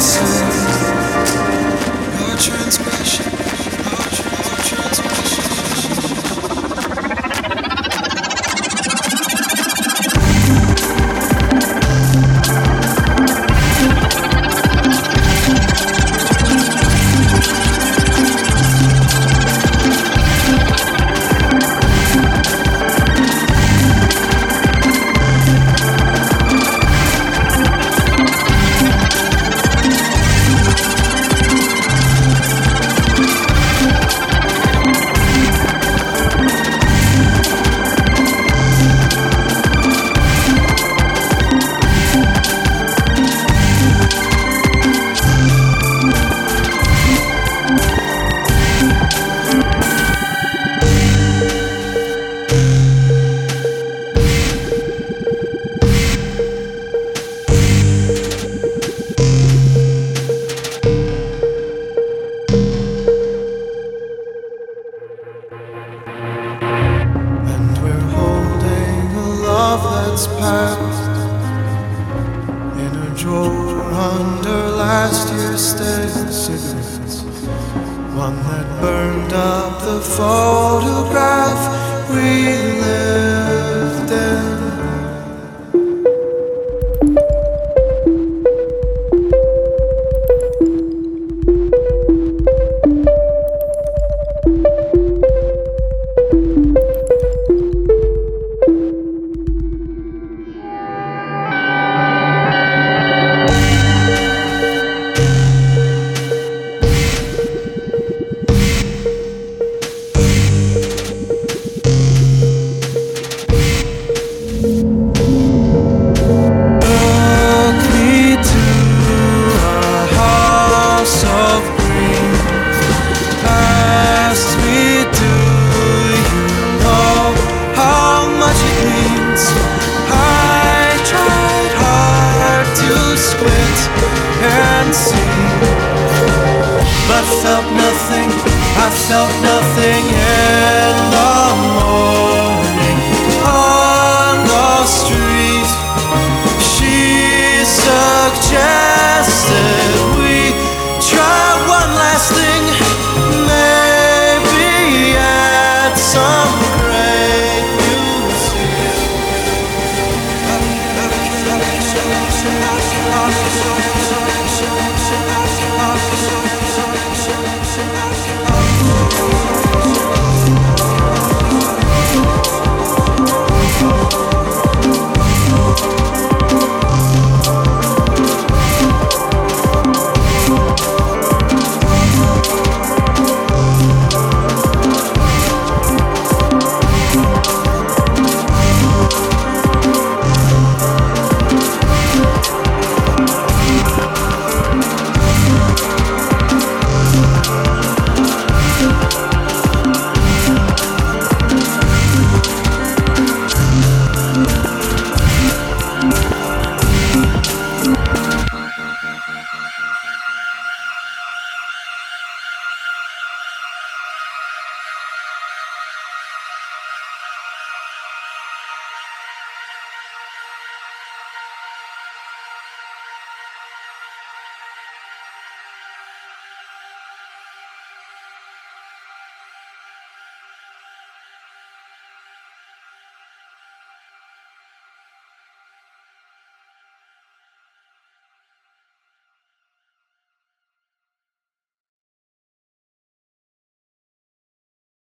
dance under last year's stained. One that burned up the photograph we lived in. See, but felt nothing. I felt nothing anymore.